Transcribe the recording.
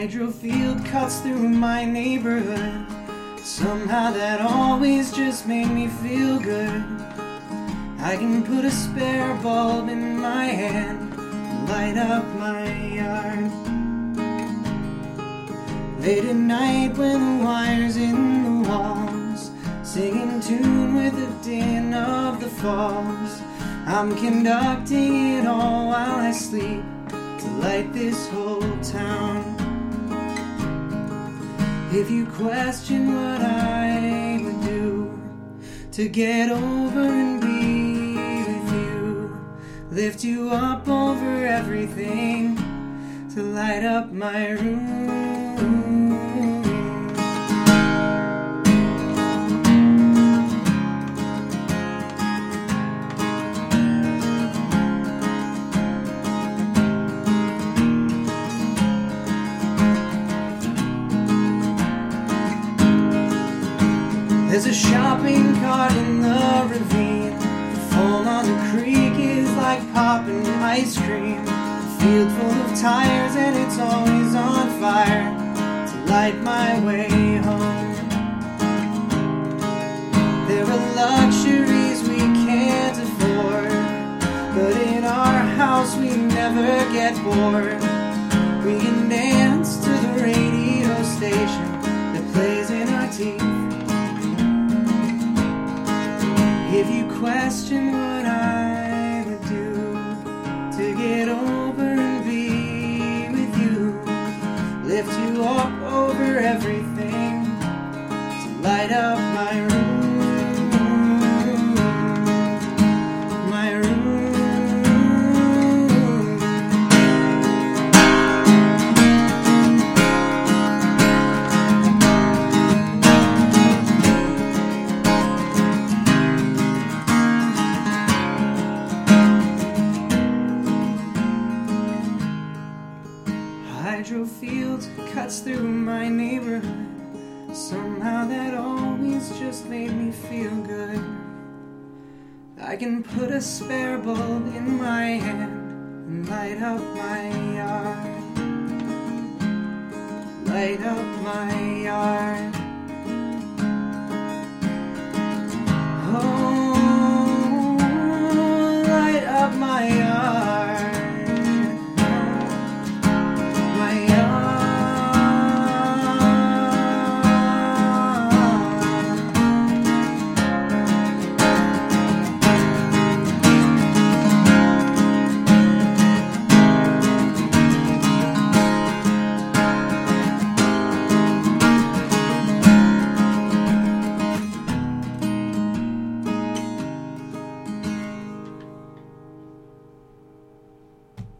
hydro field cuts through my neighborhood. Somehow that always just made me feel good. I can put a spare bulb in my hand, and light up my yard. Late at night when the wires in the walls sing in tune with the din of the falls. I'm conducting it all while I sleep to light this whole town. If you question what I would do to get over and be with you, lift you up over everything to light up my room. There's a shopping cart in the ravine. The foam on the creek is like popping ice cream. A field full of tires and it's always on fire to light my way home. There are luxuries we can't afford, but in our house we never get bored. We can dance to the radio station that plays in our teeth. Question I hydro field cuts through my neighborhood. Somehow that always just made me feel good. I can put a spare bulb in my hand and light up my yard. Light up my yard. Oh, light up my